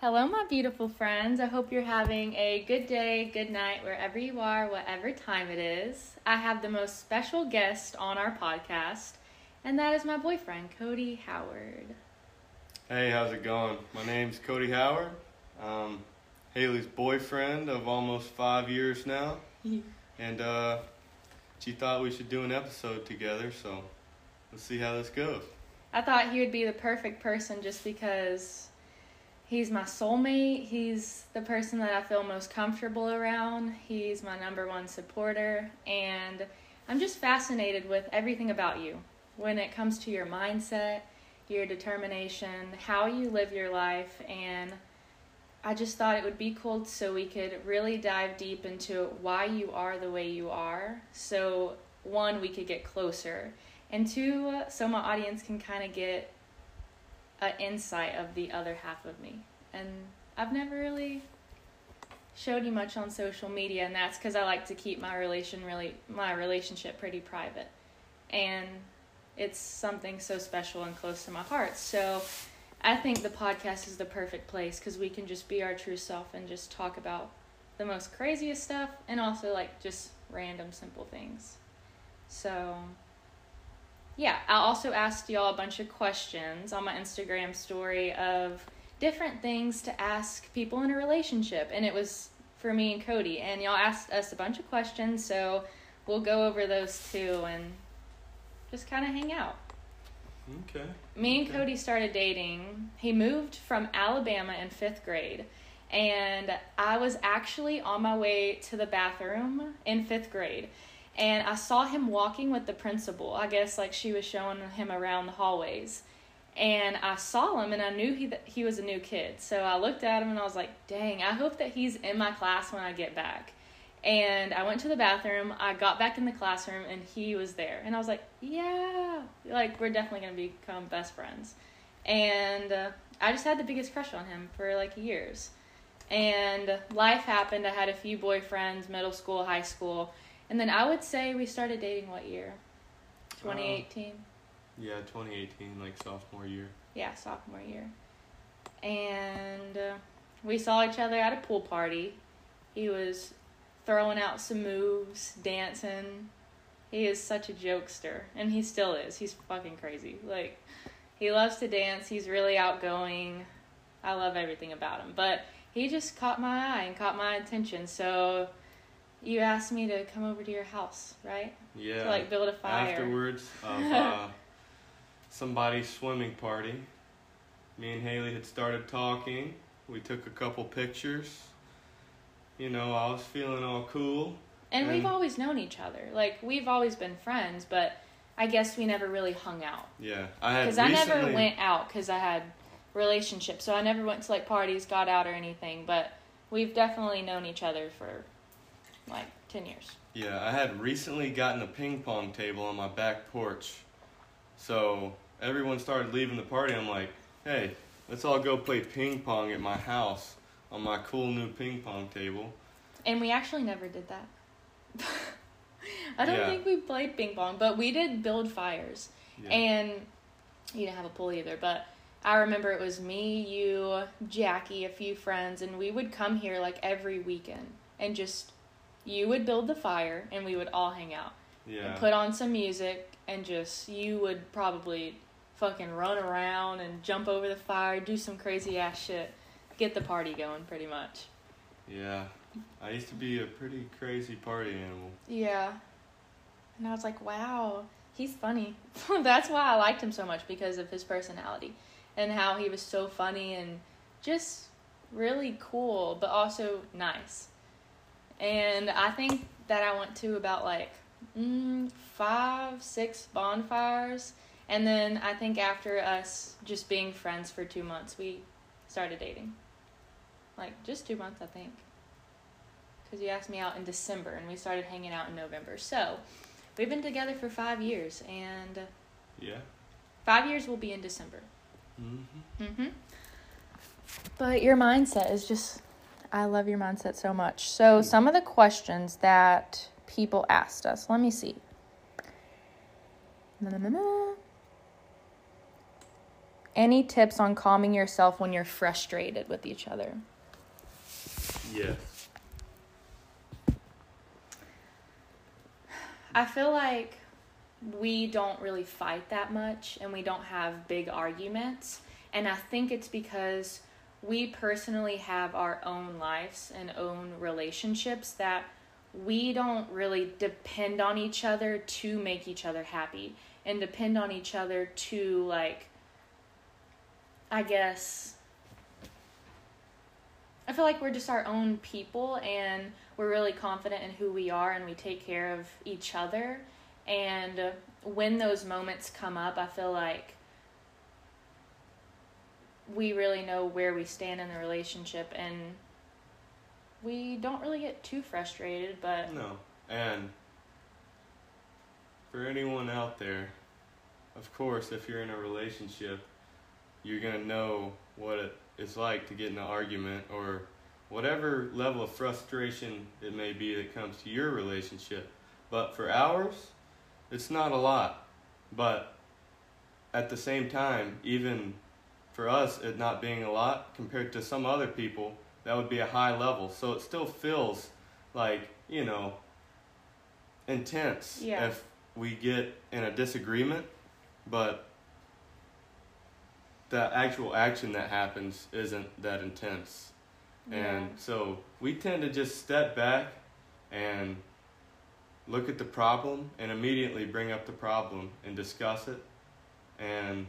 Hello, my beautiful friends. I hope you're having a good day, good night, wherever you are, whatever time it is. I have the most special guest on our podcast, and that is my boyfriend, Cody Howard. Hey, how's it going? My name's Cody Howard. Um, Haley's boyfriend of almost five years now, and uh, she thought we should do an episode together. So let's see how this goes. I thought he would be the perfect person just because he's my soulmate. He's the person that I feel most comfortable around. He's my number one supporter. And I'm just fascinated with everything about you when it comes to your mindset, your determination, how you live your life. And I just thought it would be cool so we could really dive deep into why you are the way you are. So, one, we could get closer. And two, so my audience can kind of get an insight of the other half of me. And I've never really showed you much on social media, and that's because I like to keep my relation really my relationship pretty private, and it's something so special and close to my heart. So I think the podcast is the perfect place because we can just be our true self and just talk about the most craziest stuff, and also like just random simple things. So yeah, I also asked y'all a bunch of questions on my Instagram story of different things to ask people in a relationship, and it was for me and Cody. And y'all asked us a bunch of questions, so we'll go over those too and just kind of hang out. Okay. Me and Okay. Cody started dating. He moved from Alabama in fifth grade, and I was actually on my way to the bathroom in fifth grade. And I saw him walking with the principal. I guess like she was showing him around the hallways. And I saw him and I knew he he was a new kid. So I looked at him and I was like, "Dang, I hope that he's in my class when I get back." And I went to the bathroom. I got back in the classroom and he was there. And I was like, "Yeah, like we're definitely going to become best friends." And uh, I just had the biggest crush on him for like years. And life happened. I had a few boyfriends, middle school, high school. And then I would say we started dating what year? 2018. Yeah, 2018, like sophomore year. yeah, sophomore year. And uh, we saw each other at a pool party. He was throwing out some moves, dancing. He is such a jokester, and he still is. He's fucking crazy. Like, he loves to dance. He's really outgoing. I love everything about him. But he just caught my eye and caught my attention. So you asked me to come over to your house, right? Yeah. To like build a fire. Afterwards of uh, somebody's swimming party, me and Haley had started talking. We took a couple pictures. You know, I was feeling all cool. And we've always known each other. Like we've always been friends, but I guess we never really hung out Yeah, I had because I never went out because I had relationships. So I never went to like parties, got out or anything. But we've definitely known each other for like ten years. Yeah, I had recently gotten a ping pong table on my back porch. So everyone started leaving the party. I'm like, hey, let's all go play ping pong at my house on my cool new ping pong table. And we actually never did that. I don't Yeah. think we played ping pong, but we did build fires. Yeah. And you didn't have a pool either, but I remember it was me, you, Jackie, a few friends, and we would come here like every weekend and just you would build the fire and we would all hang out yeah. and put on some music and just you would probably fucking run around and jump over the fire, do some crazy ass shit, get the party going pretty much. yeah. I used to be a pretty crazy party animal. Yeah. And I was like, wow, he's funny. That's why I liked him so much because of his personality and how he was so funny and just really cool, but also nice. And I think that I went to about like mm, five, six bonfires. And then I think after us just being friends for two months, we started dating. Like just two months, I think because you asked me out in December and we started hanging out in November. So we've been together for five years, and Yeah. five years will be in December. hmm Mm-hmm. But your mindset is just, I love your mindset so much. So some of the questions that people asked us, let me see. Na-na-na-na. any tips on calming yourself when you're frustrated with each other? Yes. I feel like we don't really fight that much and we don't have big arguments. And I think it's because we personally have our own lives and own relationships that we don't really depend on each other to make each other happy and depend on each other to like I guess I feel like we're just our own people and we're really confident in who we are and we take care of each other. And when those moments come up I feel like we really know where we stand in the relationship and we don't really get too frustrated, but No. And for anyone out there, of course, if you're in a relationship, you're going to know what it is like to get in an argument or whatever level of frustration it may be that comes to your relationship. But for ours, it's not a lot. But at the same time, even for us, it not being a lot compared to some other people, that would be a high level. So it still feels like, you know, intense Yeah. if we get in a disagreement, but the actual action that happens isn't that intense. And so we tend to just step back and look at the problem and immediately bring up the problem and discuss it. And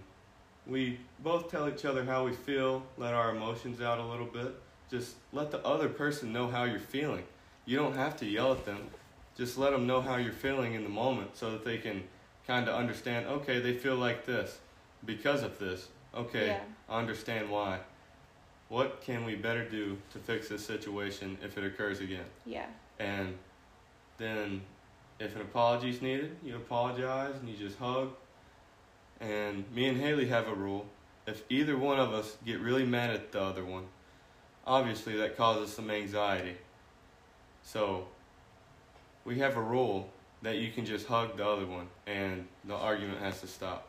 we both tell each other how we feel, let our emotions out a little bit. Just let the other person know how you're feeling. You don't have to yell at them. Just let them know how you're feeling in the moment so that they can kind of understand okay, they feel like this because of this. Okay, Yeah. I understand why. What can we better do to fix this situation if it occurs again? yeah, And then if an apology is needed, you apologize and you just hug. And me and Haley have a rule. If either one of us get really mad at the other one, obviously that causes some anxiety. So we have a rule that you can just hug the other one and the argument has to stop.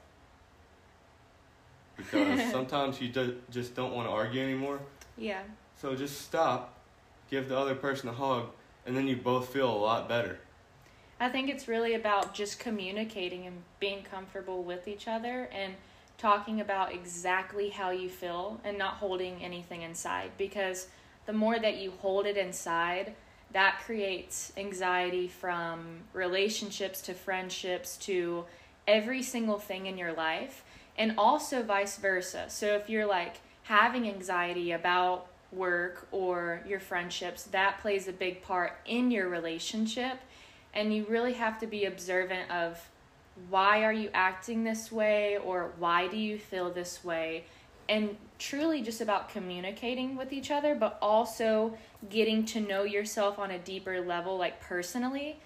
Because sometimes you do, just don't want to argue anymore. yeah, So just stop, give the other person a hug, and then you both feel a lot better. I think it's really about just communicating and being comfortable with each other and talking about exactly how you feel and not holding anything inside because the more that you hold it inside, that creates anxiety from relationships to friendships to every single thing in your life and also vice versa. So if you're like having anxiety about work or your friendships, that plays a big part in your relationship and you really have to be observant of why are you acting this way or why do you feel this way? And truly just about communicating with each other but also getting to know yourself on a deeper level like personally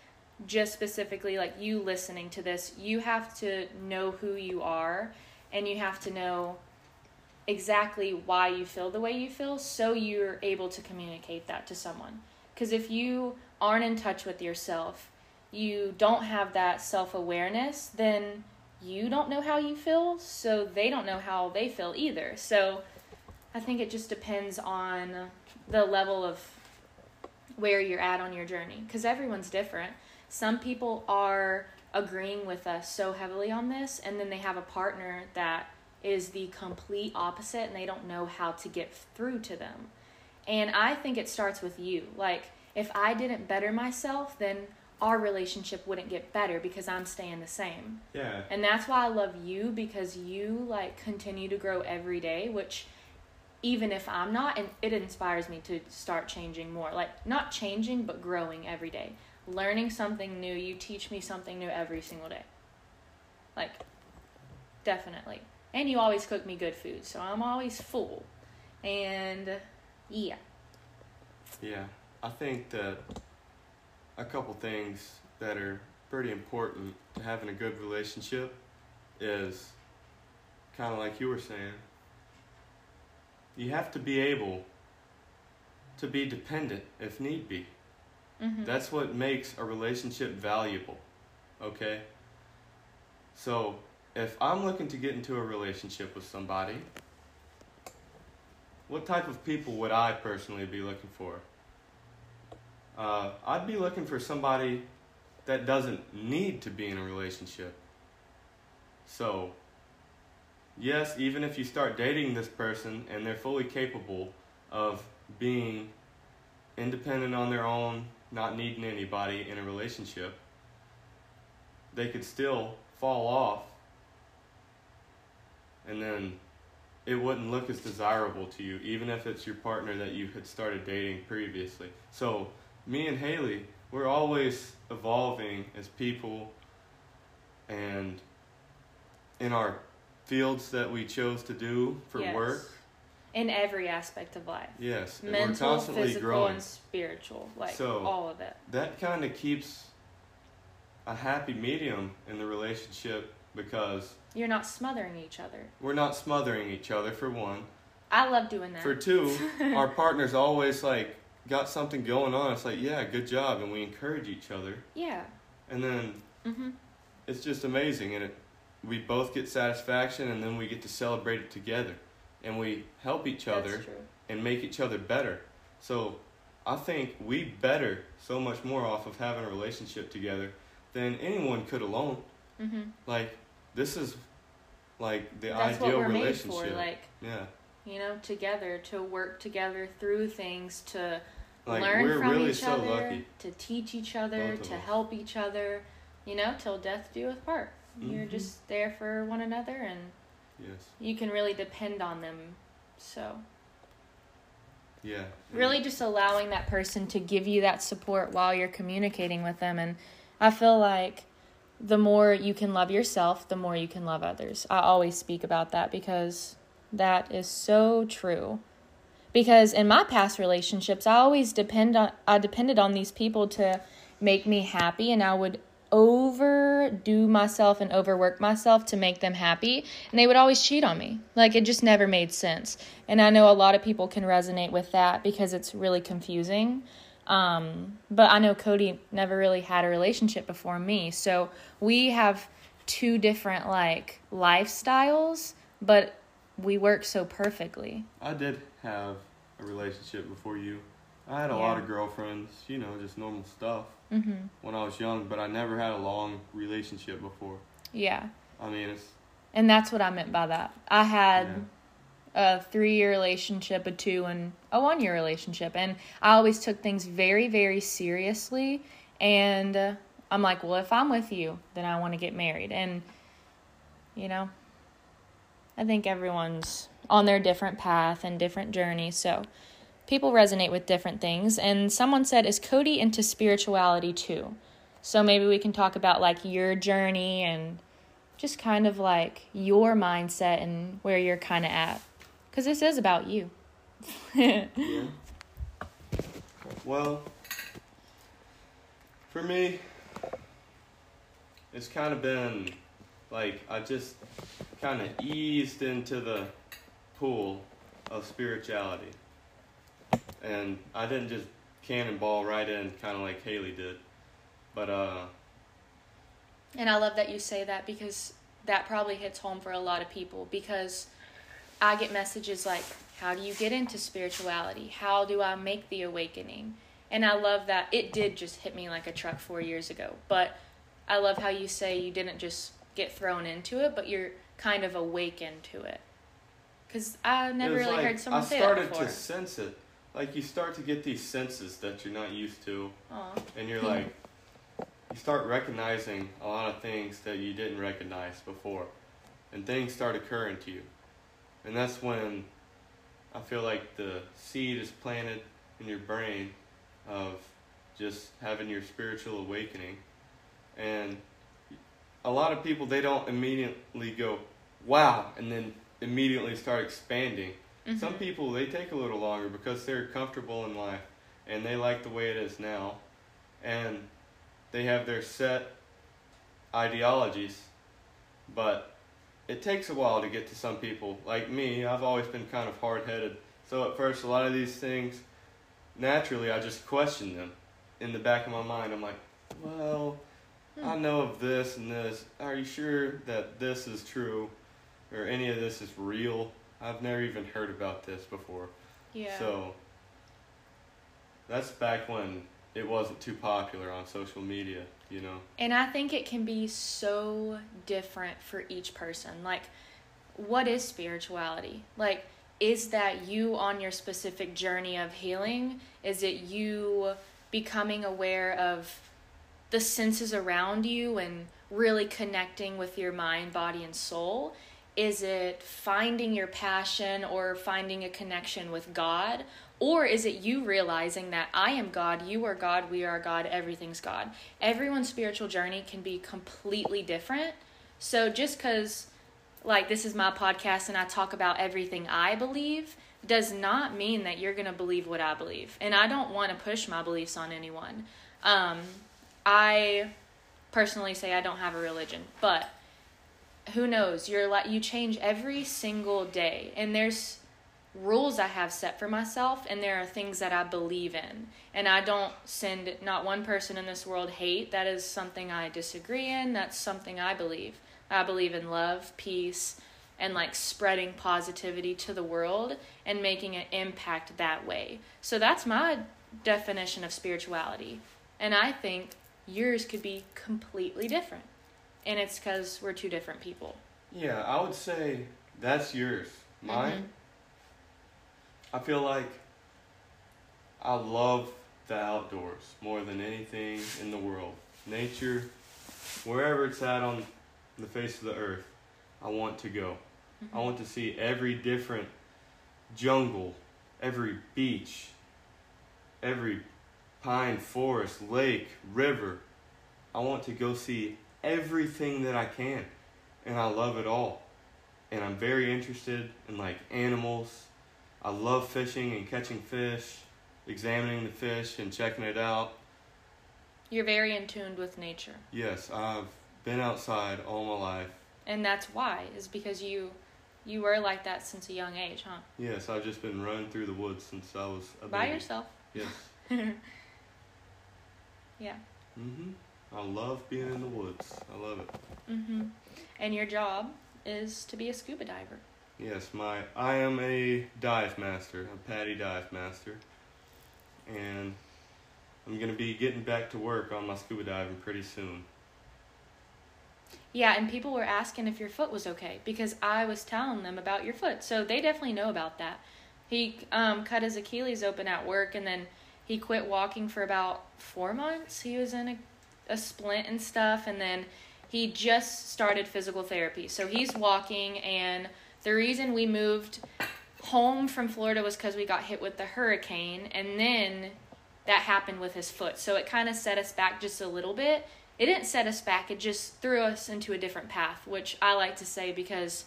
just specifically like you listening to this you have to know who you are and you have to know exactly why you feel the way you feel so you're able to communicate that to someone. Because if you aren't in touch with yourself you don't have that self awareness, then you don't know how you feel, so they don't know how they feel either. So I think it just depends on the level of where you're at on your journey because everyone's different. Some people are agreeing with us so heavily on this, and then they have a partner that is the complete opposite and they don't know how to get through to them. And I think it starts with you. Like, if I didn't better myself, then our relationship wouldn't get better because I'm staying the same. Yeah. And that's why I love you because you like continue to grow every day, which even if I'm not, and it inspires me to start changing more. Like not changing, but growing every day. Learning something new. You teach me something new every single day. Like definitely. And you always cook me good food, so I'm always full. And yeah. Yeah. I think that a couple things that are pretty important to having a good relationship is kind of like you were saying. You have to be able to be dependent if need be. Mm-hmm. That's what makes a relationship valuable. Okay? So, if I'm looking to get into a relationship with somebody, what type of people would I personally be looking for? Uh, I'd be looking for somebody that doesn't need to be in a relationship. So, yes, even if you start dating this person and they're fully capable of being independent on their own, not needing anybody in a relationship, they could still fall off and then it wouldn't look as desirable to you, even if it's your partner that you had started dating previously. So, me and Haley, we're always evolving as people and in our fields that we chose to do for Yes. work. In every aspect of life. Yes, Mental, we're constantly physical, growing. and spiritual. Like So- all of it. that kind of keeps a happy medium in the relationship because You're not smothering each other. we're not smothering each other for one. I love doing that. For two, our partner's always like got something going on. It's like, yeah, good job, and we encourage each other. yeah. And then Mhm. it's just amazing, and it, we both get satisfaction, and then we get to celebrate it together, and we help each other true. and make each other better. So I think we better so much more off of having a relationship together than anyone could alone. Mhm. Like this is like the That's what ideal we're made relationship. for. Like yeah. you know, together to work together through things to Like learn we're from really each so other, lucky. to teach each other, Both to help each other, you know, till death do us part. You're Mhm. just there for one another and Yes. you can really depend on them. So, Yeah. really just allowing that person to give you that support while you're communicating with them and I feel like the more you can love yourself, the more you can love others. I always speak about that because that is so true. Because in my past relationships, I always depend on I depended on these people to make me happy and I would overdo myself and overwork myself to make them happy and they would always cheat on me. Like it just never made sense. And I know a lot of people can resonate with that because it's really confusing. Um, but I know Cody never really had a relationship before me. So we have two different like lifestyles, but we work so perfectly. I did have a relationship before you. I had a Yeah. lot of girlfriends, you know, just normal stuff Mhm. when I was young, but I never had a long relationship before. Yeah. I mean, it's And that's what I meant by that. I had a three year relationship, a two, and a one year relationship. And I always took things very, very seriously. And uh, I'm like, well, if I'm with you, then I want to get married. And, you know, I think everyone's on their different path and different journey. So people resonate with different things. And someone said, is Cody into spirituality too? So maybe we can talk about like your journey and just kind of like your mindset and where you're kind of at. Because this is about you. Yeah. Well, for me, it's kind of been like I just kind of eased into the pool of spirituality. And I didn't just cannonball right in kind of like Haley did. But, uh, And I love that you say that because that probably hits home for a lot of people because I get messages like, How do you get into spirituality? How do I make the awakening? And I love that it did just hit me like a truck four years ago. But I love how you say you didn't just get thrown into it, but you're kind of awakened to it. Because I never really like heard someone I say started that before. to sense it. Like you start to get these senses that you're not used to. Aw. and you're hmm. like you start recognizing a lot of things that you didn't recognize before and things start occurring to you and that's when i feel like the seed is planted in your brain of just having your spiritual awakening and a lot of people they don't immediately go wow and then immediately start expanding. Mhm. some people they take a little longer because they're comfortable in life and they like the way it is now. And they have their set ideologies but it takes a while to get to some people. Like me i've always been kind of hard-headed. So at first a lot of these things naturally i just question them in the back of my mind. I'm like well I know of this and this. Are you sure that this is true or any of this is real? I've never even heard about this before. Yeah. So that's back when it wasn't too popular on social media, you know. And I think it can be so different for each person. Like, what is spirituality? Like, is that you on your specific journey of healing? Is it you becoming aware of the senses around you and really connecting with your mind, body, and soul? Is it finding your passion or finding a connection with God? Or is it you realizing that I am God, you are God, we are God, everything's God? Everyone's spiritual journey can be completely different. So just because, like, this is my podcast and I talk about everything I believe, does not mean that you're going to believe what I believe. And I don't want to push my beliefs on anyone. Um, I personally say I don't have a religion, but who knows? You're like you change every single day, and there's rules I have set for myself, and there are things that I believe in. And I don't send not one person in this world hate. That is something I disagree in. That's something I believe. I believe in love, peace, and like spreading positivity to the world and making an impact that way. So that's my definition of spirituality. And I think yours could be completely different. And it's because we're two different people. Yeah, I would say that's yours. Mine, Mhm. I feel like I love the outdoors more than anything in the world. Nature, wherever it's at on the face of the earth, I want to go. I want to see every different jungle, every beach, every pine forest, lake, river. I want to go see everything that I can, and I love it all. And I'm very interested in like animals. I love fishing and catching fish, examining the fish and checking it out. You're very in tune with nature. Yes, I've been outside all my life. And that's why, is because you you were like that since a young age, huh? Yes, I've just been running through the woods since I was a baby. By baby. yourself. Yes. yeah. Mhm. I love being in the woods. I love it. Mhm. And your job is to be a scuba diver. Yes, my I am a dive master, a PADI dive master, and I'm gonna be getting back to work on my scuba diving pretty soon. Yeah, and people were asking if your foot was okay because I was telling them about your foot. So they definitely know about that. He um, cut his Achilles open at work and then he quit walking for about four months. He was in a, a splint and stuff, and then he just started physical therapy. So he's walking, and the reason we moved home from Florida was because we got hit with the hurricane, and then that happened with his foot. So it kind of set us back just a little bit it didn't set us back it just threw us into a different path which i like to say because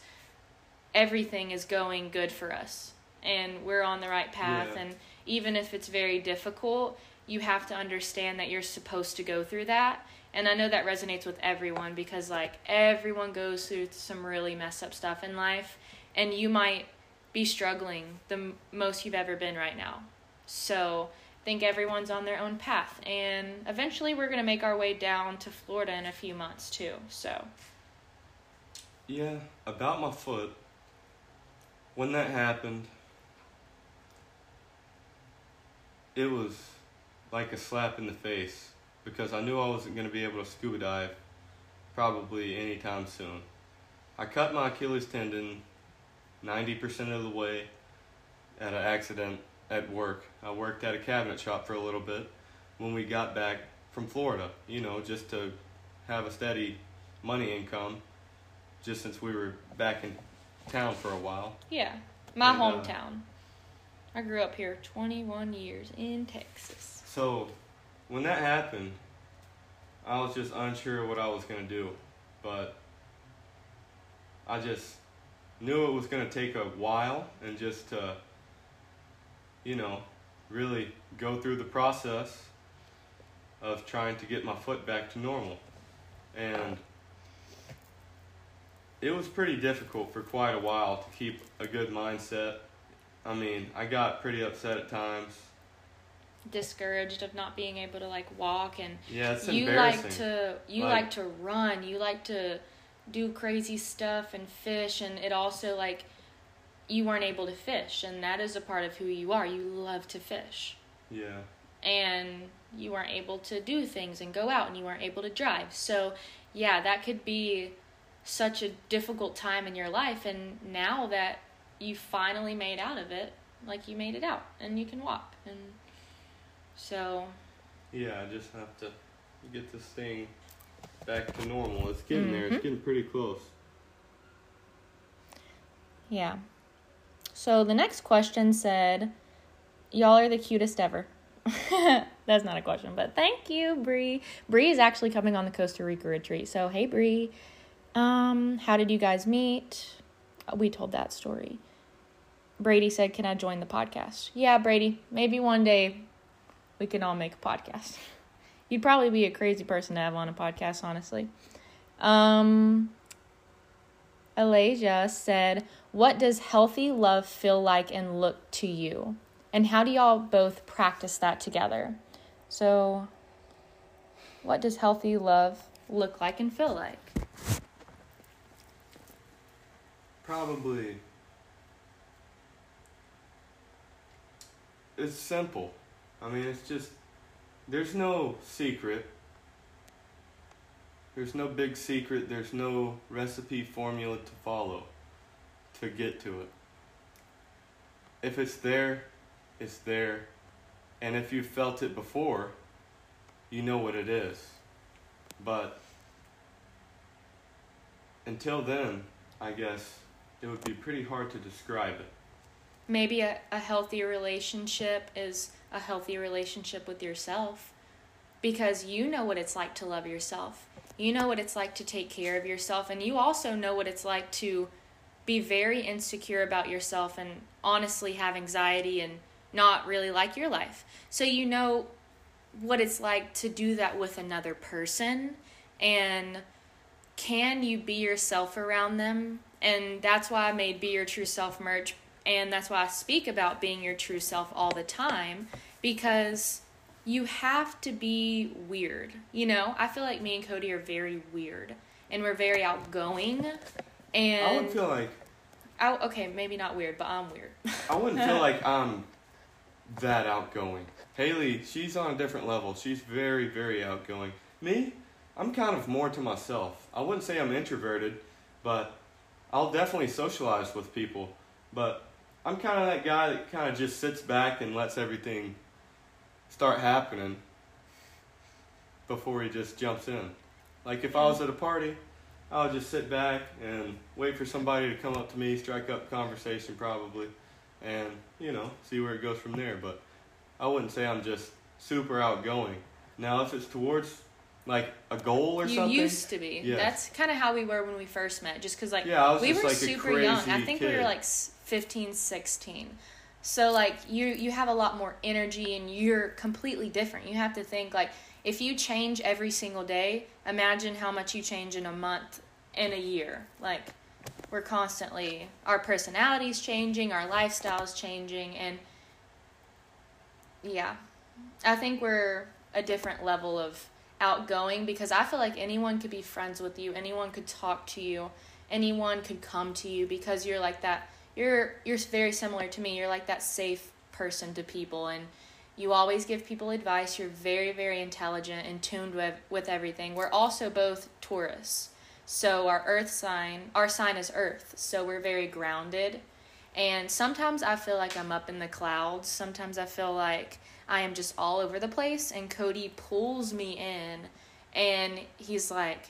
everything is going good for us and we're on the right path Yeah. and even if it's very difficult you have to understand that you're supposed to go through that and i know that resonates with everyone because like everyone goes through some really messed up stuff in life and you might be struggling the m- most you've ever been right now so I think everyone's on their own path and eventually we're going to make our way down to Florida in a few months too. So, Yeah, about my foot. When that happened, it was like a slap in the face because I knew I wasn't going to be able to scuba dive probably anytime soon. I cut my Achilles tendon 90% of the way at an accident at work. I worked at a cabinet shop for a little bit when we got back from Florida, you know, just to have a steady money income just since we were back in town for a while. yeah, my And, uh, hometown. I grew up here 21 years in Texas. So when that happened, I was just unsure what I was going to do. But I just knew it was going to take a while and just to, you know, really go through the process of trying to get my foot back to normal. And it was pretty difficult for quite a while to keep a good mindset. I mean, I got pretty upset at times discouraged of not being able to like walk and Yeah, it's you like to you Like- like to run you like to do crazy stuff and fish and it also like you weren't able to fish and that is a part of who you are. You love to fish. Yeah. and you weren't able to do things and go out and you weren't able to drive. So yeah that could be such a difficult time in your life and now that you finally made out of it like you made it out and you can walk and so Yeah, I just have to get this thing back to normal. It's getting there. Mhm. It's getting pretty close. Yeah. So the next question said, "Y'all are the cutest ever." That's not a question, but thank you, Bree. Bree is actually coming on the Costa Rica retreat. So hey, Bree. Um, how did you guys meet? We told that story. Brady said, "Can I join the podcast?" Yeah, Brady. Maybe one day we can all make a podcast. You'd probably be a crazy person to have on a podcast, honestly. Um, Alasia said, What does healthy love feel like and look to you? And how do y'all both practice that together? So, what does healthy love look like and feel like? Probably. It's simple. I mean, it's just. There's no secret. There's no big secret. There's no recipe formula to follow to get to it. If it's there, it's there. And if you've felt it before, you know what it is. But until then, I guess it would be pretty hard to describe it. Maybe a, a healthy relationship is a healthy relationship with yourself because you know what it's like to love yourself. You know what it's like to take care of yourself, and you also know what it's like to be very insecure about yourself and honestly have anxiety and not really like your life. So you know what it's like to do that with another person and can you be yourself around them? And that's why I made Be Your True Self merch and that's why I speak about being your true self all the time because you have to be weird. You know, I feel like me and Cody are very weird and we're very outgoing and I would feel like I, okay, maybe not weird, but I'm weird. I wouldn't feel like I'm that outgoing. Haley, she's on a different level. She's very, very outgoing. Me, I'm kind of more to myself. I wouldn't say I'm introverted, but I'll definitely socialize with people. But I'm kind of that guy that kind of just sits back and lets everything start happening before he just jumps in. Like if I was at a party, I would just sit back and wait for somebody to come up to me, strike up conversation probably, and you know see where it goes from there. But I wouldn't say I'm just super outgoing. Now if it's towards like a goal or you something, You used to be. Yes. That's kind of how we were when we first met. Just because, like, Yeah, we were like super young. I think we were like s- 15, 16. So, like, you you have a lot more energy and you're completely different. You have to think, like, if you change every single day, imagine how much you change in a month, in a year. Like, we're constantly, our personalities changing, our lifestyles changing, and yeah, I think we're a different level of outgoing because I feel like anyone could be friends with you, anyone could talk to you, anyone could come to you because you're like that. You're you're very similar to me. You're like that safe person to people and you always give people advice. You're very very intelligent and tuned with with everything. We're also both Taurus. So our earth sign, our sign is earth. So we're very grounded. And sometimes I feel like I'm up in the clouds. Sometimes I feel like I am just all over the place and Cody pulls me in and he's like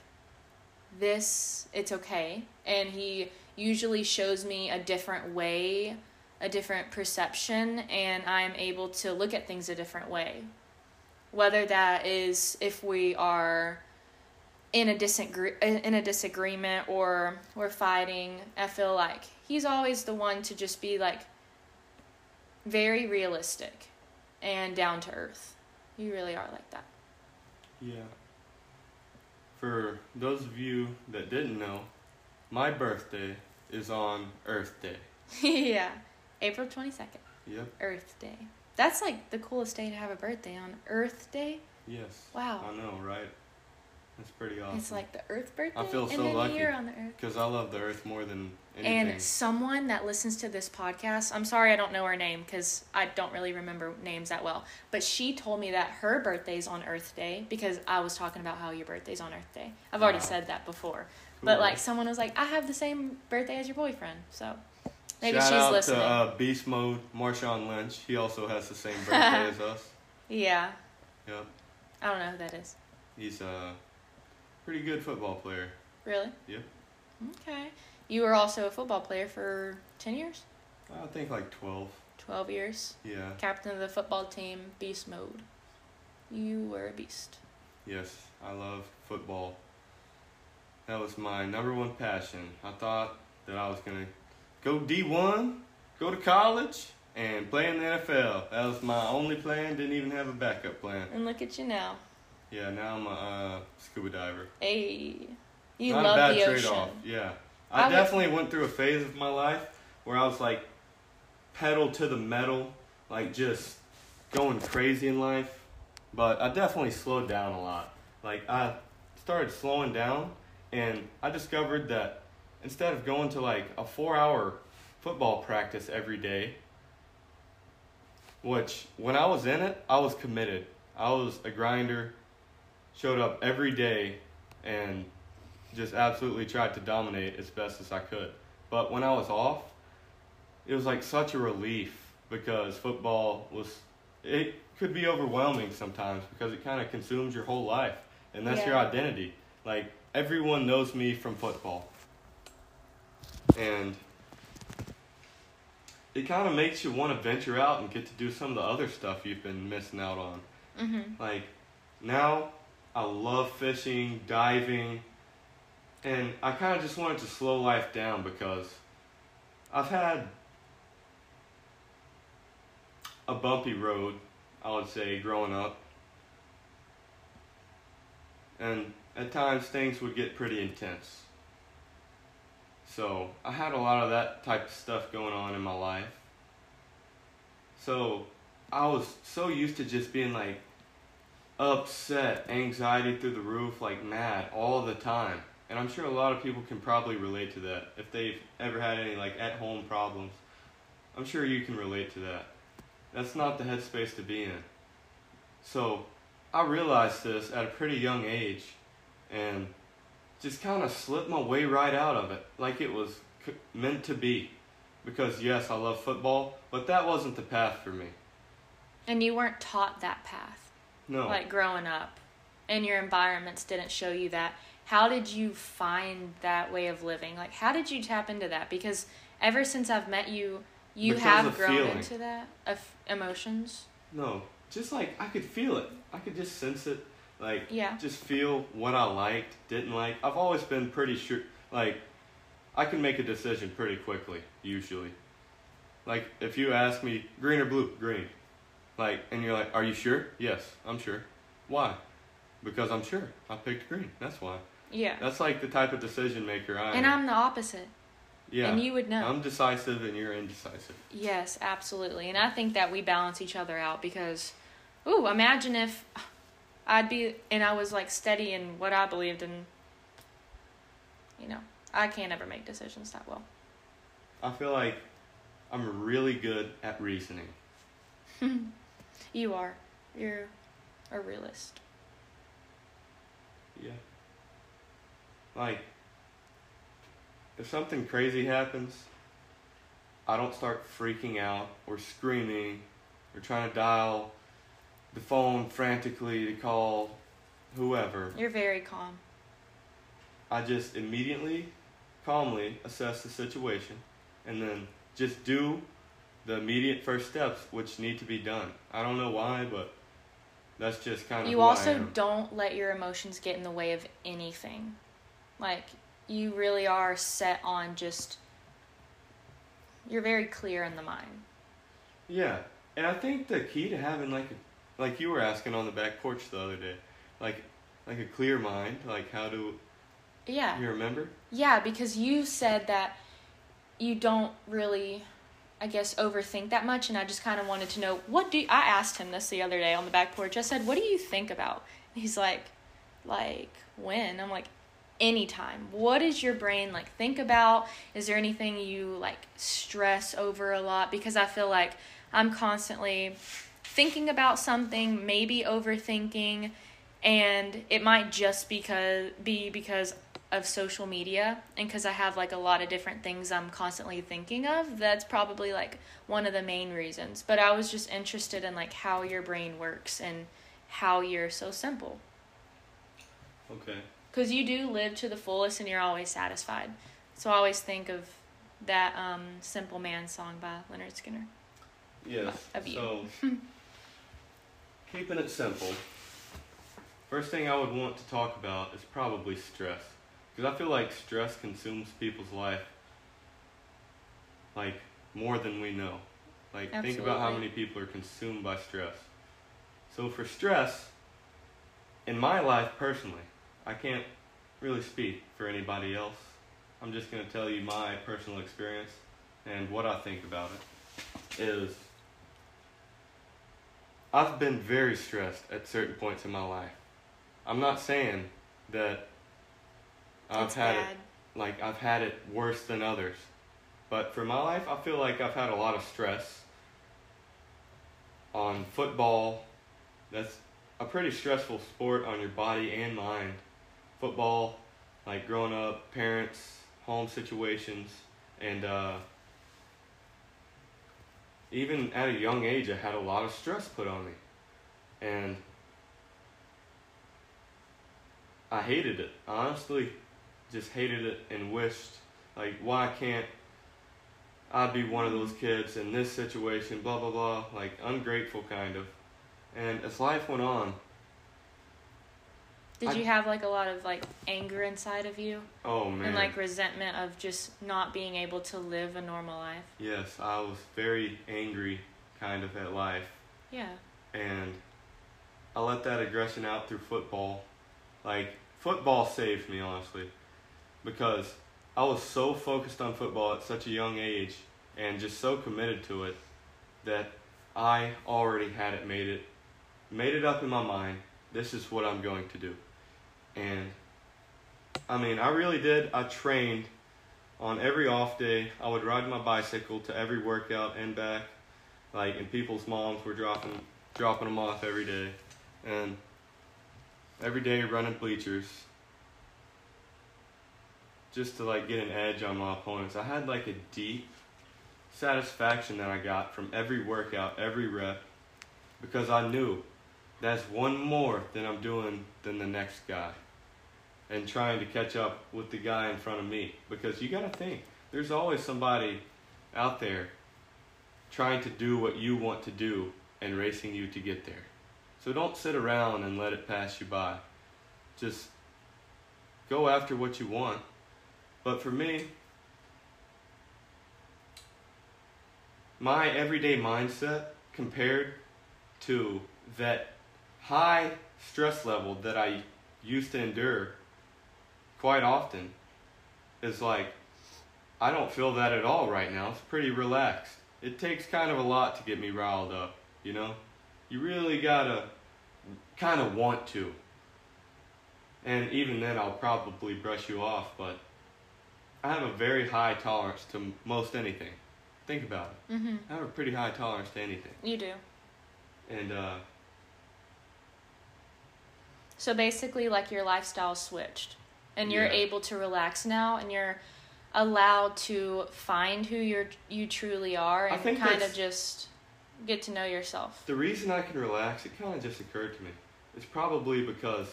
this it's okay and he usually shows me a different way, a different perception and I am able to look at things a different way. Whether that is if we are in a disagree in a disagreement or we're fighting, I feel like he's always the one to just be like very realistic and down to earth. You really are like that. Yeah. For those of you that didn't know, my birthday is on Earth Day. yeah. April 22nd, Yep. Earth Day. That's like the coolest day to have a birthday on Earth Day. Yes. Wow. I know, right? That's pretty awesome. It's like the Earth birthday. I feel and so lucky. You're on the Earth. Because I love the earth more than anything. And someone that listens to this podcast, I'm sorry I don't know her name because I don't really remember names that well, but she told me that her birthday's on Earth Day because I was talking about how your birthday's on Earth Day. I've already Wow. said that before. But like someone was like, I have the same birthday as your boyfriend, so maybe Shout she's out listening. to uh, Beast Mode, Marshawn Lynch. He also has the same birthday as us. yeah, Yep. I don't know who that is. He's a pretty good football player. Really? Yep. Okay. You were also a football player for 10 years? I think like 12. 12 years. Yeah. Captain of the football team, beast mode. You were a beast. Yes, I love football. That was my number one passion. I thought that I was going to go D1, go to college, and play in the NFL. That was my only plan. Didn't even have a backup plan. And look at you now. Yeah, now I'm a uh, scuba diver. Hey. You Not love a bad the ocean. off. Yeah. I I, would- definitely went through a phase of my life where I was like pedal to the metal, like just going crazy in life. But I definitely slowed down a lot. Like I started slowing down and I discovered that instead of going to like a 4-hour football practice every day, which when I was in it, I was committed. I was a grinder, showed up every day and just absolutely tried to dominate as best as I could. But when I was off, it was like such a relief because football was it could be overwhelming sometimes because it kind of consumes your whole life and that's your identity. Like everyone knows me from football. And it kind of makes you want to venture out and get to do some of the other stuff you've been missing out on. Mm-hmm. Like now, I love fishing, diving, and I kind of just wanted to slow life down because I've had a bumpy road, I would say, growing up. And at times things would get pretty intense. So I had a lot of that type of stuff going on in my life. So I was so used to just being like upset, anxiety through the roof, like mad all the time. And I'm sure a lot of people can probably relate to that if they've ever had any like at home problems. I'm sure you can relate to that. That's not the headspace to be in. So I realized this at a pretty young age and just kind of slipped my way right out of it like it was c- meant to be. Because yes, I love football, but that wasn't the path for me. And you weren't taught that path, No. like growing up, and your environments didn't show you that. How did you find that way of living? Like, how did you tap into that? Because ever since I've met you, you Because have grown feeling. into that of emotions. No, just like I could feel it. I could just sense it. Like, Yeah. just feel what I liked, didn't like. I've always been pretty sure. Like, I can make a decision pretty quickly, usually. Like, if you ask me, green or blue? Green. Like, and you're like, are you sure? Yes, I'm sure. Why? Because I'm sure. I picked green. That's why. Yeah. That's like the type of decision maker I am. And am. I'm the opposite. yeah. And you would know. I'm decisive and you're indecisive. Yes, absolutely. And I think that we balance each other out because, ooh, imagine if I'd be, and I was like steady in what I believed in. You know, I can't ever make decisions that well. I feel like I'm really good at reasoning. You are. You're a realist. Yeah. Like, if something crazy happens, I don't start freaking out or screaming or trying to dial the phone frantically to call whoever. You're very calm. I just immediately, calmly assess the situation and then just do the immediate first steps which need to be done. I don't know why, but that's just kind of You also don't let your emotions get in the way of anything. Like, you really are set on just. You're very clear in the mind. Yeah, and I think the key to having like, like you were asking on the back porch the other day, like, like a clear mind, like how do Yeah. you remember? Yeah, because you said that you don't really I guess overthink that much and I just kind of wanted to know what do you, I asked him this the other day on the back porch. I said, "What do you think about?" And he's like like when? I'm like anytime. What is your brain like think about? Is there anything you like stress over a lot because I feel like I'm constantly thinking about something, maybe overthinking, and it might just because be because of social media and because I have like a lot of different things I'm constantly thinking of. That's probably like one of the main reasons. But I was just interested in like how your brain works and how you're so simple. Okay. Because you do live to the fullest and you're always satisfied. So I always think of that um, Simple Man song by Lynyrd Skynyrd. Yes. Of you. So, keeping it simple. First thing I would want to talk about is probably stress. Because I feel like stress consumes people's life like more than we know. Like think about how many people are consumed by stress. So for stress, in my life personally, I can't really speak for anybody else. I'm just going to tell you my personal experience and what I think about it. Is I've been very stressed at certain points in my life. I'm not saying that I've had bad. it like I've had it worse than others. But for my life, I feel like I've had a lot of stress on football. That's a pretty stressful sport on your body and mind. Football, like growing up, parents, home situations, and uh, even at a young age, I had a lot of stress put on me. And I hated it. Honestly just hated it and wished, like, why can't I be one of those kids in this situation, blah, blah, blah, like, ungrateful kind of. And as life went on, Did I- you have like a lot of like anger inside of you oh man. and like resentment of just not being able to live a normal life? yes, I was very angry kind of at life. Yeah. and I let that aggression out through football. Like football saved me honestly, because I was so focused on football at such a young age and just so committed to it that I already had it made it made it up in my mind. This is what I'm going to do, and I mean I really did. I trained on every off day. I would ride my bicycle to every workout and back. Like and people's moms were dropping dropping them off every day. And every day running bleachers. Just to like get an edge on my opponents. I had like a deep satisfaction that i got from every workout every rep. Because i knew that's one more than i'm doing than the next guy and trying to catch up with the guy in front of me because you got to think there's always somebody out there trying to do what you want to do and racing you to get there. So don't sit around and let it pass you by. Just go after what you want. But for me, my everyday mindset compared to that high stress level that I used to endure quite often is like I don't feel that at all right now. It's pretty relaxed. It takes kind of a lot to get me riled up, you know? You really gotta kind of want to. And even then, I'll probably brush you off, but I have a very high tolerance to most anything. Think about it. Mm-hmm. I have a pretty high tolerance to anything. You do. And, uh, So basically, like your lifestyle switched, and you're Yeah. able to relax now, and you're allowed to find who you're you truly are, and kind of just get to know yourself. The reason I can relax, it kind of just occurred to me. It's probably because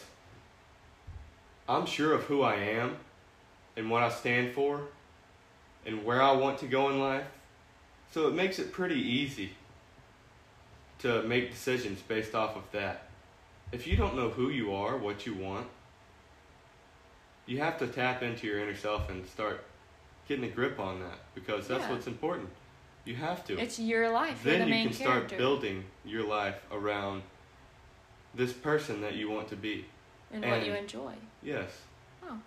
I'm sure of who I am and what I stand for and where I want to go in life. So it makes it pretty easy to make decisions based off of that. If you don't know who you are, what you want, you have to tap into your inner self and start getting a grip on that because that's Yeah. what's important. You have to It's your life. Then the you can start building your life around this person that you want to be. and what you enjoy. Yes. Oh.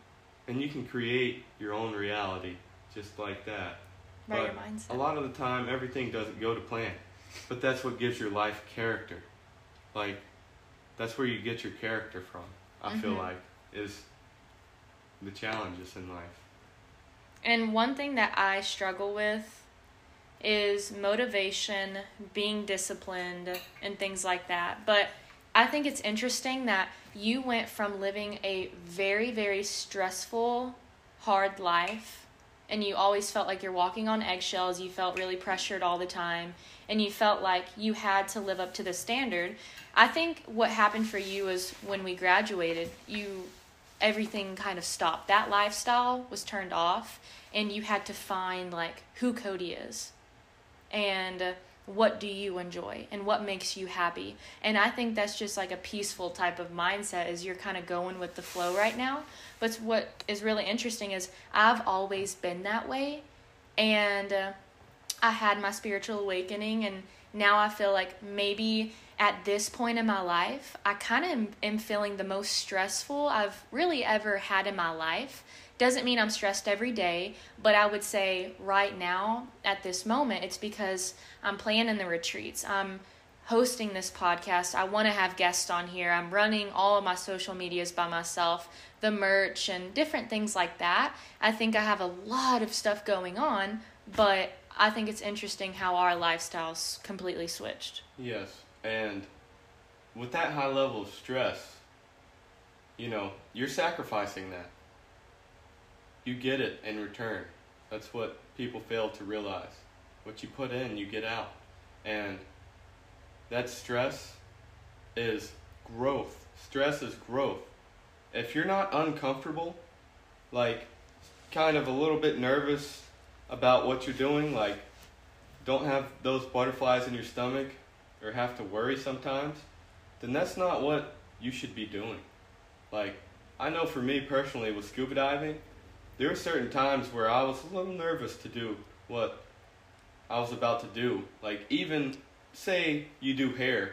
And you can create your own reality just like that. Right, But your mindset. A lot of the time, everything doesn't go to plan, but that's what gives your life character. Like, that's where you get your character from. I feel Mhm. like is the challenges in life. And one thing that I struggle with is motivation, being disciplined, and things like that. But I think it's interesting that you went from living a very, very stressful, hard life, and you always felt like you're walking on eggshells. You felt really pressured all the time, and you felt like you had to live up to the standard. I think what happened for you is when we graduated, you everything kind of stopped. That lifestyle was turned off, and you had to find like who Cody is, and what do you enjoy, and what makes you happy. And I think that's just like a peaceful type of mindset. Is you're kind of going with the flow right now. But what is really interesting is I've always been that way, and uh, I had my spiritual awakening, and now I feel like maybe at this point in my life, I kind of am, feeling the most stressful I've really ever had in my life. Doesn't mean I'm stressed every day, but I would say right now, at this moment, it's because I'm planning the retreats. I'm hosting this podcast. I want to have guests on here. I'm running all of my social medias by myself, the merch, and different things like that. I think I have a lot of stuff going on, but I think it's interesting how our lifestyles completely switched. Yes, and with that high level of stress, you know, you're sacrificing that. You get it in return. That's what people fail to realize. What you put in, you get out. And that stress is growth. Stress is growth. If you're not uncomfortable, like kind of a little bit nervous about what you're doing, like don't have those butterflies in your stomach or have to worry sometimes, then that's not what you should be doing. Like, I know for me personally with scuba diving, there were certain times where I was a little nervous to do what I was about to do. Like, even say you do hair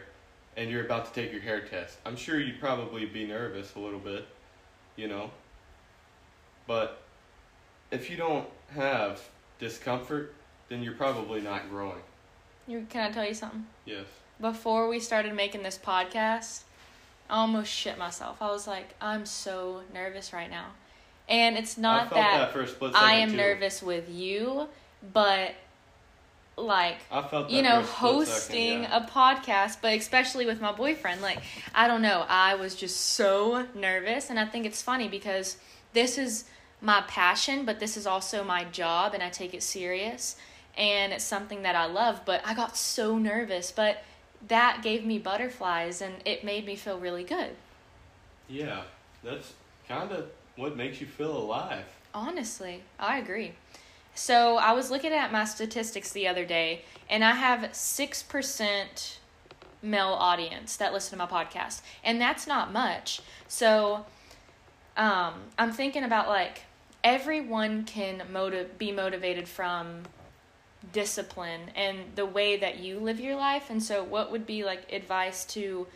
and you're about to take your hair test. I'm sure you'd probably be nervous a little bit, you know. But if you don't have discomfort, then you're probably not growing. You, can I tell you something? Yes. Before we started making this podcast, I almost shit myself. I was like, I'm so nervous right now. And it's not that, that for a split I am too. nervous with you, but like I felt that you know, for a split hosting second, yeah. a podcast, but especially with my boyfriend, like, I don't know, I was just so nervous. And I think it's funny because this is my passion, but this is also my job, and I take it serious. And it's something that I love, but I got so nervous. But that gave me butterflies, and it made me feel really good. Yeah, that's kind of what makes you feel alive. Honestly, I agree. So I was looking at my statistics the other day, and I have 6% male audience that listen to my podcast, and that's not much. So um, I'm thinking about like everyone can motiv- be motivated from discipline and the way that you live your life. And so, what would be like advice to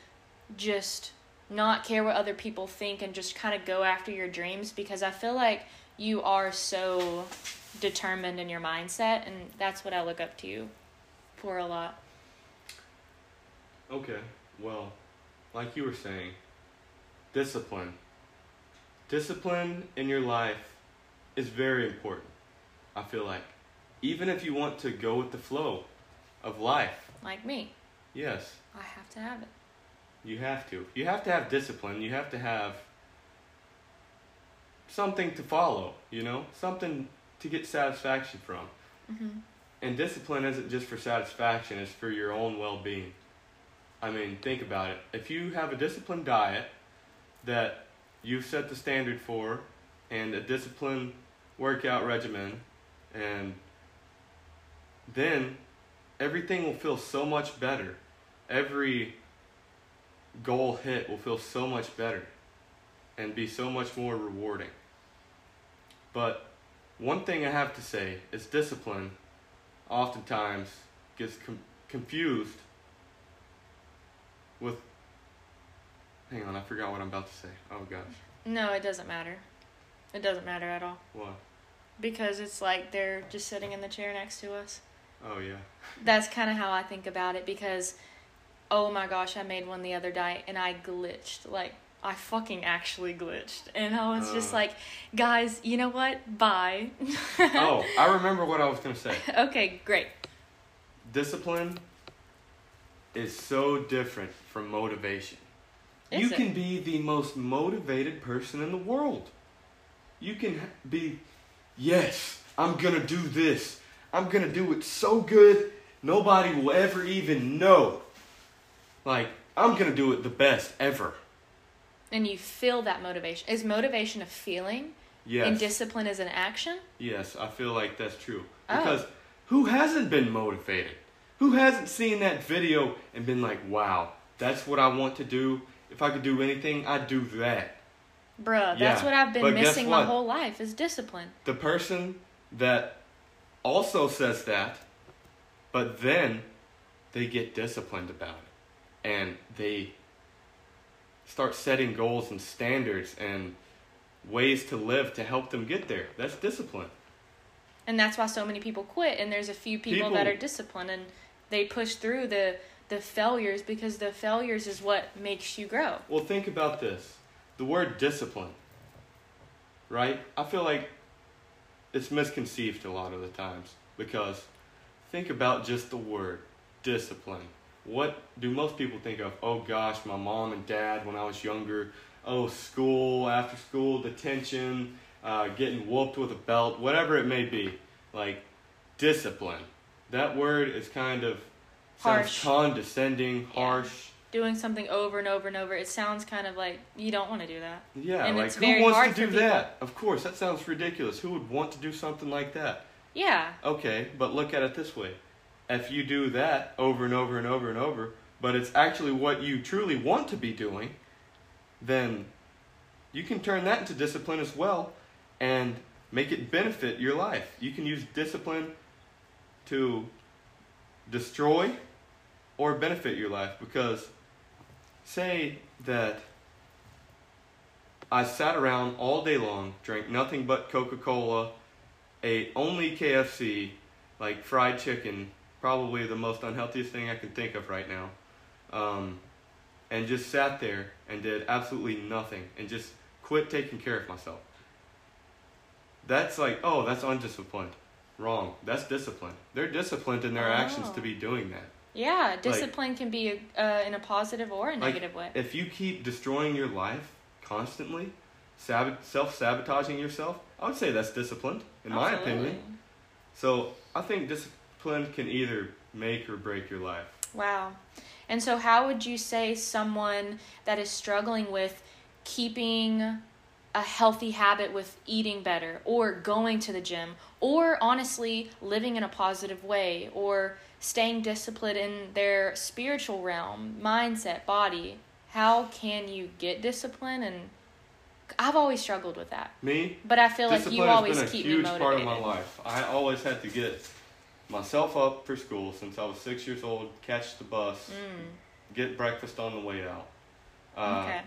just not care what other people think and just kind of go after your dreams? Because I feel like you are so determined in your mindset, and that's what I look up to you for a lot. Okay, well, like you were saying, discipline. Discipline in your life is very important. I feel like, even if you want to go with the flow of life, Like me, yes, I have to have it. you have to. You have to have discipline. You have to have something to follow. You know, something to get satisfaction from. hmm And discipline isn't just for satisfaction, it's for your own well being. I mean, think about it. If you have a disciplined diet that you've set the standard for, and a disciplined workout regimen, and then everything will feel so much better. Every goal hit will feel so much better and be so much more rewarding. But one thing I have to say is discipline oftentimes gets com- confused with. Hang on, I forgot what I'm about to say. Oh gosh. No, it doesn't matter. It doesn't matter at all. What? because it's like they're just sitting in the chair next to us. Oh yeah. That's kind of how I think about it because, oh my gosh, I made one the other day and I glitched. Like, I fucking actually glitched. And I was just Uh. like, guys, you know what? Bye. oh, I remember what I was gonna say. okay, great. Discipline is so different from motivation. Is you it? can be the most motivated person in the world. You can be, yes, I'm gonna do this. I'm gonna do it so good, nobody will ever even know. Like, I'm gonna do it the best ever. And you feel that motivation. Is motivation a feeling? Yes. And discipline is an action? Yes, I feel like that's true. Oh. Because who hasn't been motivated? Who hasn't seen that video and been like, wow, that's what I want to do. If I could do anything, I'd do that. Bruh, that's Yeah, what I've been but missing my whole life is discipline. The person that also says that, but then they get disciplined about it. And they start setting goals and standards and ways to live to help them get there. That's discipline. And that's why so many people quit and there's a few people, that are disciplined and they push through the the failures because the failures is what makes you grow. Well, think about this the word discipline, right? I feel like it's misconceived a lot of the times because think about just the word discipline. What do most people think of? Oh gosh, my mom and dad when I was younger. Oh, school, after school, detention, uh, getting whooped with a belt, whatever it may be. Like, discipline. That word is kind of sounds Harsh. condescending, Yeah. harsh. Doing something over and over and over, it sounds kind of like you don't want to do that. Yeah, And like who wants to do that? Of course, that sounds ridiculous. Who would want to do something like that? Yeah. Okay, but look at it this way. If you do that over and over and over and over, but it's actually what you truly want to be doing, then you can turn that into discipline as well and make it benefit your life. You can use discipline to destroy or benefit your life because say that I sat around all day long, drank nothing but Coca-Cola, ate only KFC, like fried chicken, probably the most unhealthiest thing I can think of right now, um, and just sat there and did absolutely nothing and just quit taking care of myself. That's like, oh, that's undisciplined. Wrong. That's disciplined. They're disciplined in their actions Oh. to be doing that. Yeah, discipline can be uh, in a positive or a Like, negative way. If you keep destroying your life constantly, sabot- self sabotaging yourself, I would say that's disciplined, in my opinion. So I think discipline can either make or break your life. Wow. And so, how would you say someone that is struggling with keeping a healthy habit with eating better, or going to the gym, or honestly living in a positive way, or staying disciplined in their spiritual realm, mindset, body? How can you get discipline? And I've always struggled with that, Me, but I feel like discipline you has always been a keep huge me part of motivated. my life. I always had to get myself up for school since I was six years old, catch the bus, Mm, get breakfast on the way out. Uh, okay.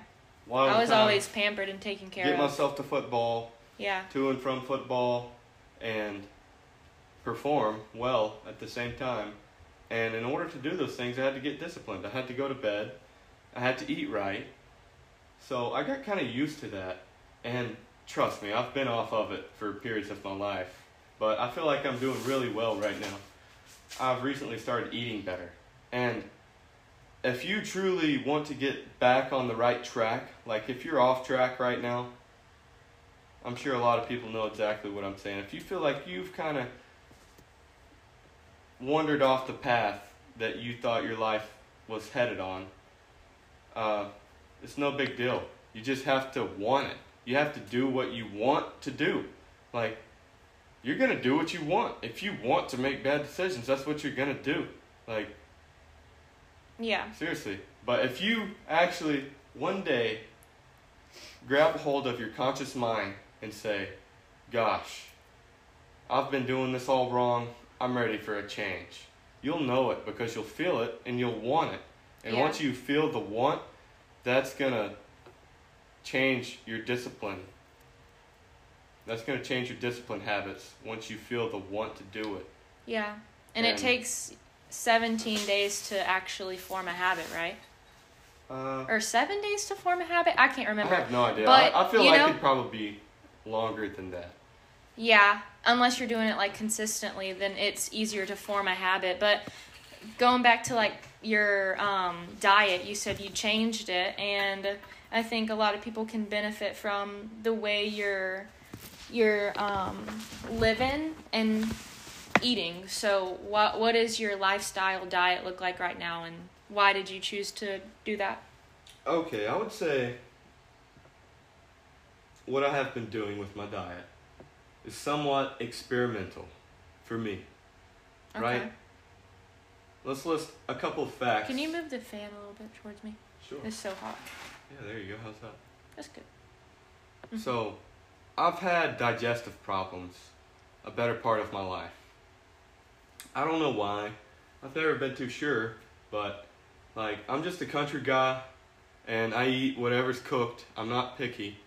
I was time, always pampered and taken care get of. myself to football, yeah. to and from football and perform well at the same time. And in order to do those things, I had to get disciplined. I had to go to bed. I had to eat right. So I got kind of used to that. And trust me, I've been off of it for periods of my life. But I feel like I'm doing really well right now. I've recently started eating better. And if you truly want to get back on the right track, like if you're off track right now, I'm sure a lot of people know exactly what I'm saying. If you feel like you've kind of wandered off the path that you thought your life was headed on, uh, it's no big deal. You just have to want it. You have to do what you want to do. Like, you're going to do what you want. If you want to make bad decisions, that's what you're going to do. Like, Yeah. Seriously. But if you actually one day grab hold of your conscious mind and say, Gosh, I've been doing this all wrong. I'm ready for a change. You'll know it because you'll feel it and you'll want it. And Yeah. once you feel the want, that's going to change your discipline. that's going to change your discipline habits once you feel the want to do it. Yeah. And, it takes 17 days to actually form a habit, right? Uh, Or 7 days to form a habit? I can't remember. I have no idea. But, I, I feel like know- it'd probably be longer than that. Yeah, unless you're doing it like consistently, then it's easier to form a habit. But going back to like your um, diet, you said you changed it, and I think a lot of people can benefit from the way you're you're um, living and eating. So, what what is your lifestyle diet look like right now, and why did you choose to do that? Okay, I would say what I have been doing with my diet is somewhat experimental for me. Right. Let's list a couple of facts. Can you move the fan a little bit towards me? Sure. It's so hot. Yeah, there you go. How's that? That's good. Mhm. So, I've had digestive problems a better part of my life. I don't know why. I've never been too sure, but like I'm just a country guy and I eat whatever's cooked. I'm not picky.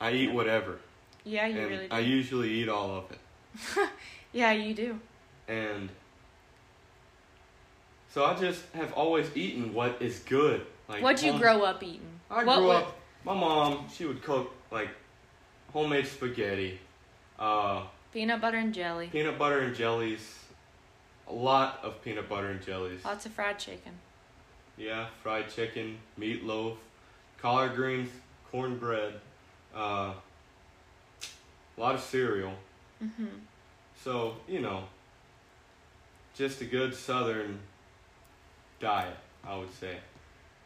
I eat whatever. Yeah, you and really do. I usually eat all of it. yeah, you do. And so I just have always eaten what is good. Like What'd you grow up eating? I what grew up. My mom, she would cook like homemade spaghetti, uh, Peanut butter and jelly. peanut butter and jellies, a lot of peanut butter and jellies. Lots of fried chicken. Yeah, fried chicken, meatloaf, collard greens, cornbread, uh, a lot of cereal. hmm So you know, just a good Southern diet, I would say.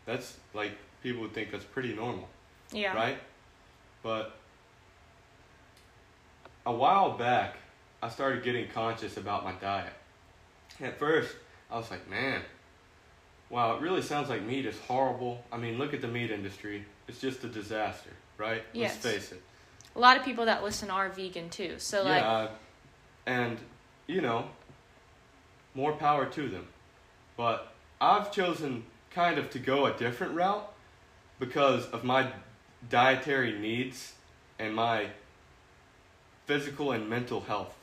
That's like people would think that's pretty normal. Yeah. right? But a while back, I started getting conscious about my diet. At first, I was like, man, wow, it really sounds like meat is horrible. I mean, look at the meat industry. It's just a disaster, right? Yes. Let's face it. A lot of people that listen are vegan too. So like, yeah, and, you know, more power to them. But I've chosen kind of to go a different route because of my dietary needs and my physical and mental health.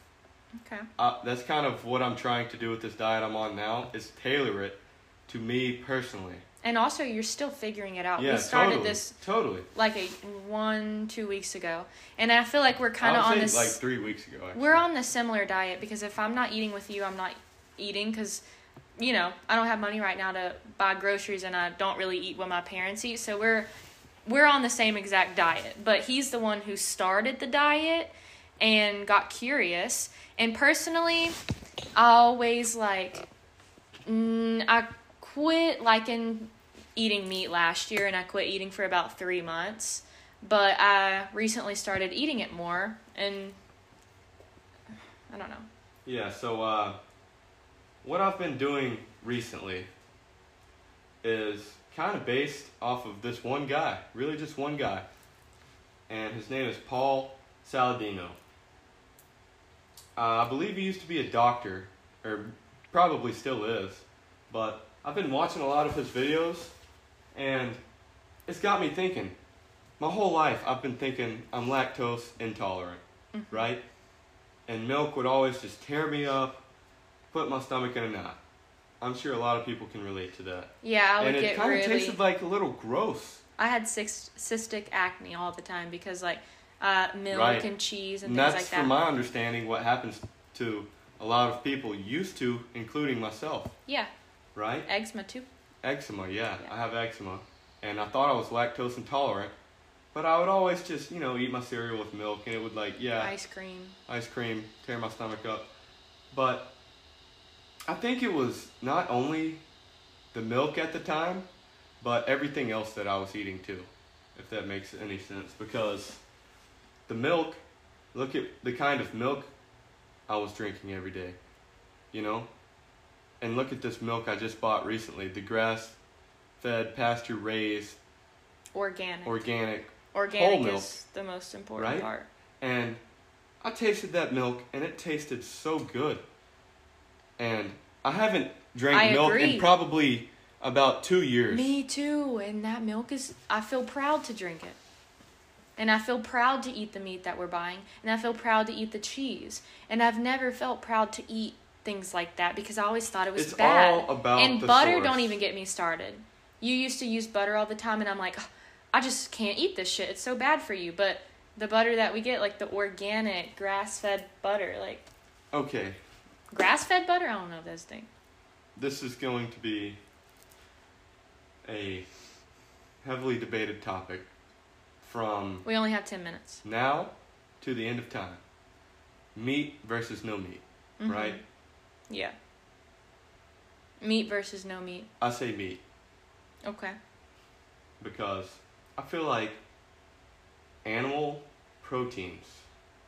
okay. Uh, that's kind of what I'm trying to do with this diet I'm on now is tailor it to me personally. And also, you're still figuring it out. yeah, we started totally, this totally. like a one, two weeks ago, and I feel like we're kind of on this. like three weeks ago. Actually. we're on the similar diet because if I'm not eating with you, I'm not eating because, you know, I don't have money right now to buy groceries and I don't really eat what my parents eat. So we're we're on the same exact diet. But he's the one who started the diet and got curious. And personally, I always like mm, I quit liking eating meat last year and I quit eating for about 3 months. But I recently started eating it more and I don't know. Yeah, so uh, what I've been doing recently is kind of based off of this one guy, really just one guy. And his name is Paul Saladino. Uh, I believe he used to be a doctor, or probably still is, but I've been watching a lot of his videos, and it's got me thinking. My whole life, I've been thinking I'm lactose intolerant, right? and milk would always just tear me up, put my stomach in a knot. I'm sure a lot of people can relate to that. Yeah, I would and it kind of really. tasted like a little gross. I had cyst- cystic acne all the time because like uh, milk Right. and cheese and, And things like that. That's, from my understanding, what happens to a lot of people used to, including myself, yeah, right? eczema too. Eczema, yeah, Yeah. I have eczema. And I thought I was lactose intolerant, but I would always just, you know, eat my cereal with milk, and it would, like, yeah, Ice cream. ice cream, tear my stomach up. But I think it was not only the milk at the time, but everything else that I was eating too, if that makes any sense. Because the milk, look at the kind of milk I was drinking every day, you know? And look at this milk I just bought recently the grass fed, pasture raised, Organic. organic Organic milk, is the most important right? part. And I tasted that milk and it tasted so good. And I haven't drank I milk agree. in probably about two years. Me too, and that milk is. I feel proud to drink it. And I feel proud to eat the meat that we're buying. And I feel proud to eat the cheese. And I've never felt proud to eat things like that because I always thought it was It's bad. all about and butter source. don't even get me started. You used to use butter all the time and I'm like, "Ugh, I just can't eat this shit. It's so bad for you. But the butter that we get, like the organic grass-fed butter, like Okay, grass-fed butter, I don't know this thing. this is going to be a heavily debated topic from We only have 10 minutes. now to the end of time. Meat versus no meat, Mhm. right? Yeah. Meat versus no meat. I say meat Okay. because I feel like animal proteins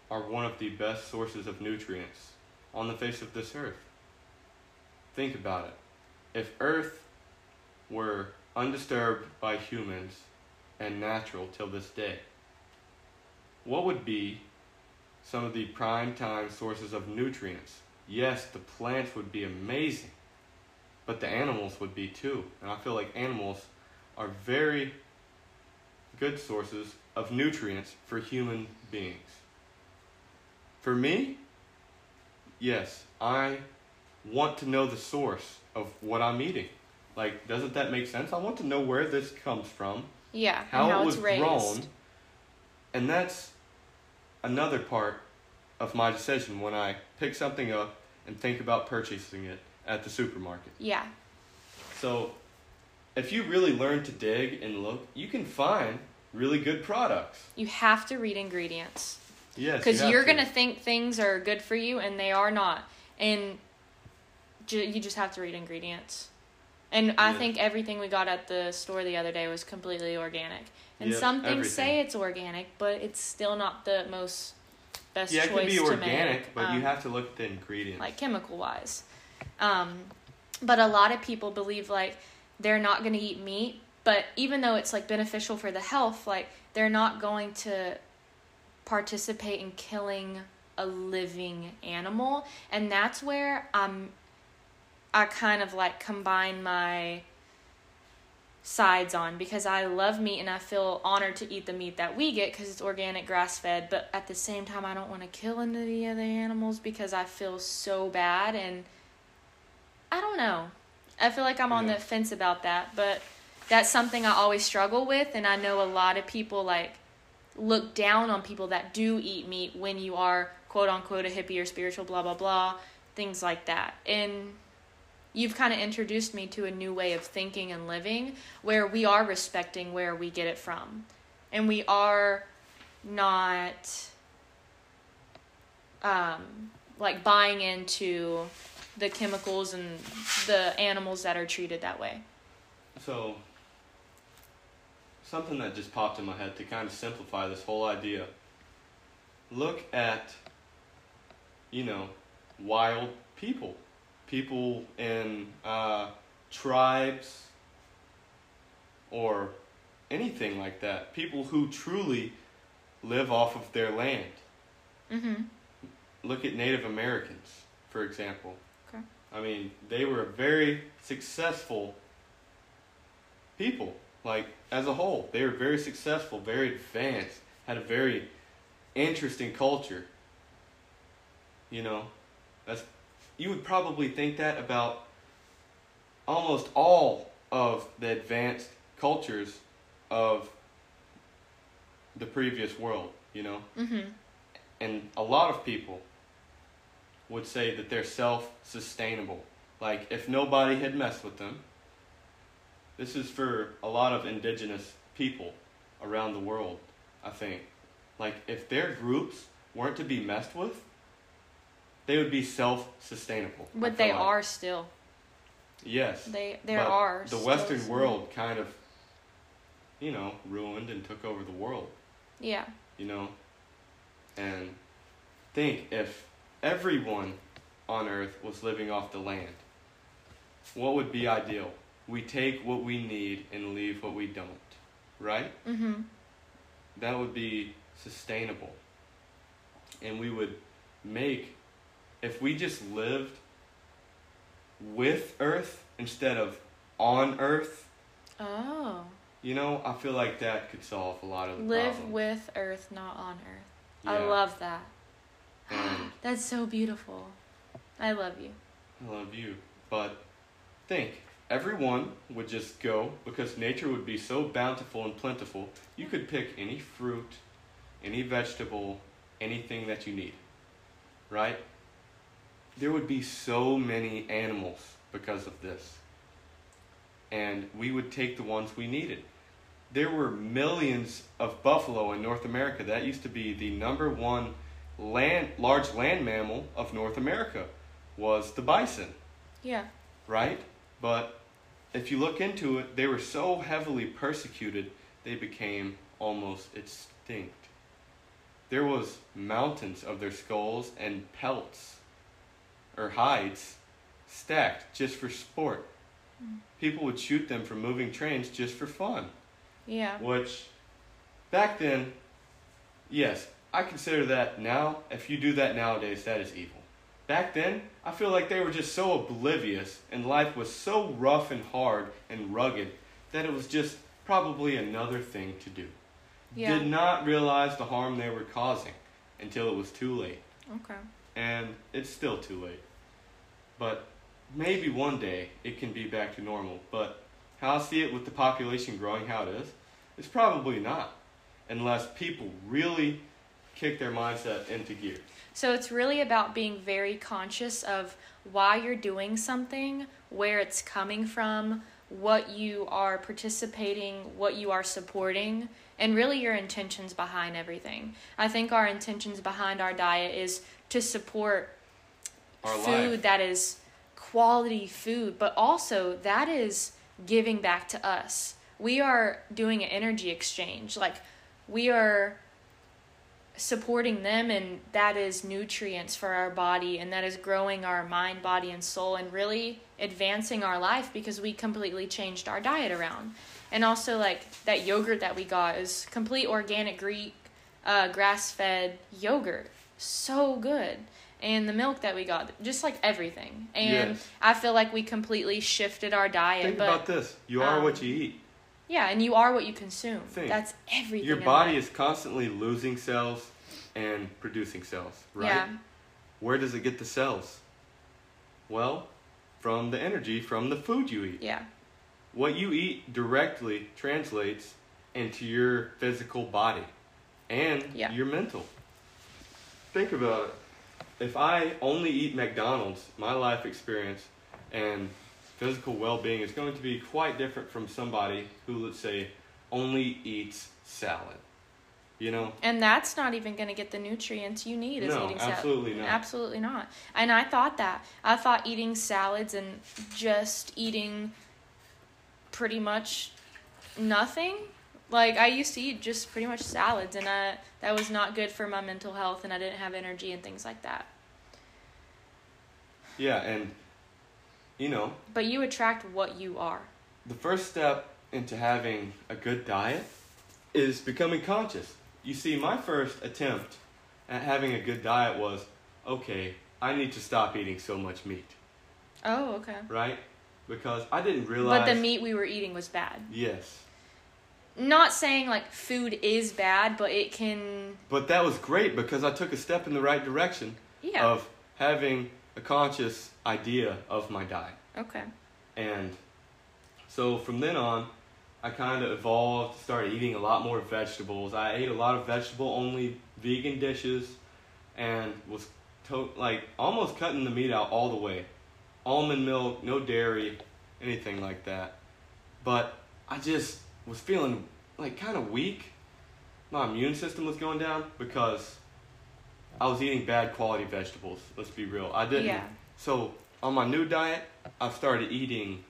are one of the best sources of nutrients on the face of this earth. Think about it. If Earth were undisturbed by humans and natural till this day, what would be some of the prime time sources of nutrients? Yes, the plants would be amazing, but the animals would be too. And I feel like animals are very good sources of nutrients for human beings. For me, yes, I want to know the source of what I'm eating. Like, doesn't that make sense? I want to know where this comes from, Yeah. how, how it was it's raised. grown, and that's another part of my decision when I pick something up and think about purchasing it at the supermarket. Yeah. So, if you really learn to dig and look, you can find really good products. You have to read ingredients. Yes, because you you're to. gonna think things are good for you and they are not and ju- you just have to read ingredients and i Yeah. think everything we got at the store the other day was completely organic and some things say it's organic but it's still not the most best Yeah, it choice can be organic, make, but you um, have to look at the ingredients. like chemical wise um, but a lot of people believe like they're not going to eat meat but even though it's like beneficial for the health like they're not going to participate in killing a living animal and that's where i'm i kind of like combine my sides on because i love meat and i feel honored to eat the meat that we get because it's organic grass fed but at the same time i don't want to kill any of the animals because i feel so bad and i don't know i feel like i'm on Yeah. the fence about that but that's something i always struggle with and i know a lot of people like look down on people that do eat meat when you are quote unquote a hippie or spiritual blah blah blah things like that and you've kind of introduced me to a new way of thinking and living where we are respecting where we get it from and we are not um, like buying into the chemicals and the animals that are treated that way So, something that just popped in my head to kind of simplify this whole idea. Look at, you know, wild people. People in uh, tribes or anything like that. People who truly live off of their land. mm-hmm Look at Native Americans, for example. Okay. I mean, they were a very successful people. Like, as a whole, they were very successful, very advanced, had a very interesting culture. You know, that's you would probably think that about almost all of the advanced cultures of the previous world, you know? mm-hmm. And a lot of people would say that they're self-sustainable. Like if nobody had messed with them this is for a lot of indigenous people around the world i think. Like if their groups weren't to be messed with they would be self-sustainable but they like. are still yes they there are the western some- world kind of you know ruined and took over the world yeah you know? And think if everyone on earth was living off the land, what would be ideal? We take what we need and leave what we don't, right? mm-hmm That would be sustainable. And we would make, if we just lived with earth instead of on earth, oh You know, I feel like that could solve a lot of the Live problems. with Earth, not on Earth. I love that. And That's so beautiful. I love you. I love you. But think, everyone would just go because nature would be so bountiful and plentiful. You could pick any fruit, any vegetable, anything that you need. Right? There would be so many animals because of this. And we would take the ones we needed. There were millions of buffalo in North America. That used to be the number one land large land mammal of North America was the bison Yeah. right? But if you look into it, they were so heavily persecuted, they became almost extinct. There was mountains of their skulls and pelts or hides stacked just for sport. Hmm. People would shoot them from moving trains just for fun. Yeah. Which, back then, yes, I consider that now, if you do that nowadays, that is evil. Back then, I feel like they were just so oblivious and life was so rough and hard and rugged that it was just probably another thing to do. Yeah. Did not realize the harm they were causing until it was too late. Okay. And it's still too late. But maybe one day it can be back to normal. But how I see it with the population growing how it is, it's probably not. Unless people really kick their mindset into gear. So it's really about being very conscious of why you're doing something, where it's coming from, what you are participating, what you are supporting, and really your intentions behind everything. I think our intentions behind our diet is to support Our food life. that is quality food, but also that is giving back to us. We are doing an energy exchange. Like we are supporting them and that is nutrients for our body and that is growing our mind, body and soul and really advancing our life because we completely changed our diet around. And also like that yogurt that we got is complete organic Greek uh, grass-fed yogurt. So good. And the milk that we got, just like everything. And Yes. I feel like we completely shifted our diet. Think but about this. You are um, what you eat. yeah, and you are what you consume. Think. That's everything. Your body is constantly losing cells and producing cells, right? Yeah. Where does it get the cells? Well, from the energy from the food you eat. Yeah. What you eat directly translates into your physical body and Yeah. your mental. Think about it. If I only eat McDonald's, my life experience and physical well being is going to be quite different from somebody who, let's say, only eats salad. You know? And that's not even going to get the nutrients you need as No, eating salad. absolutely not. Absolutely not. And I thought that. I thought eating salads and just eating pretty much nothing. Like I used to eat just pretty much salads and I that was not good for my mental health and I didn't have energy and things like that. Yeah, and, you know, But you attract what you are. the first step into having a good diet is becoming conscious. You see, my first attempt at having a good diet was okay, I need to stop eating so much meat, Oh, okay. right? Because I didn't realize. But the meat we were eating was bad. Yes. Not saying like food is bad, but it can But that was great because I took a step in the right direction yeah. of having a conscious idea of my diet. okay. And so from then on, I kind of evolved, started eating a lot more vegetables. I ate a lot of vegetable only vegan dishes and was to- like almost cutting the meat out all the way. Almond milk, no dairy, anything like that. But I just was feeling like kind of weak. My immune system was going down because I was eating bad quality vegetables. Let's be real. I didn't. Yeah. So on my new diet, I've started eating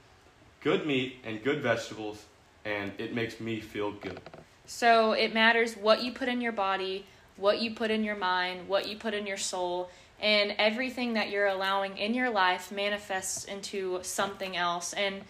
good meat and good vegetables, and it makes me feel good. So it matters what you put in your body, what you put in your mind, what you put in your soul, and everything that you're allowing in your life manifests into something else. And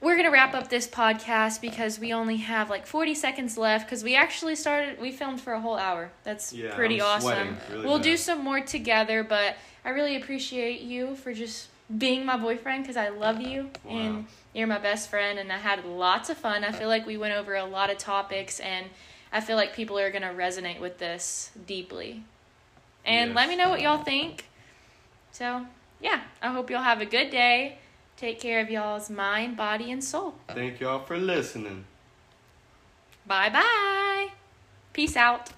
we're gonna wrap up this podcast because we only have like 40 seconds left because we actually started we filmed for a whole hour that's Yeah, pretty I'm awesome really we'll bad. do some more together but i really appreciate you for just being my boyfriend because i love you Wow. and you're my best friend and i had lots of fun i feel like we went over a lot of topics and i feel like people are gonna resonate with this deeply and Yes. let me know what y'all think so yeah i hope y'all have a good day Take care of y'all's mind, body, and soul. Thank y'all for listening. Bye bye. Peace out.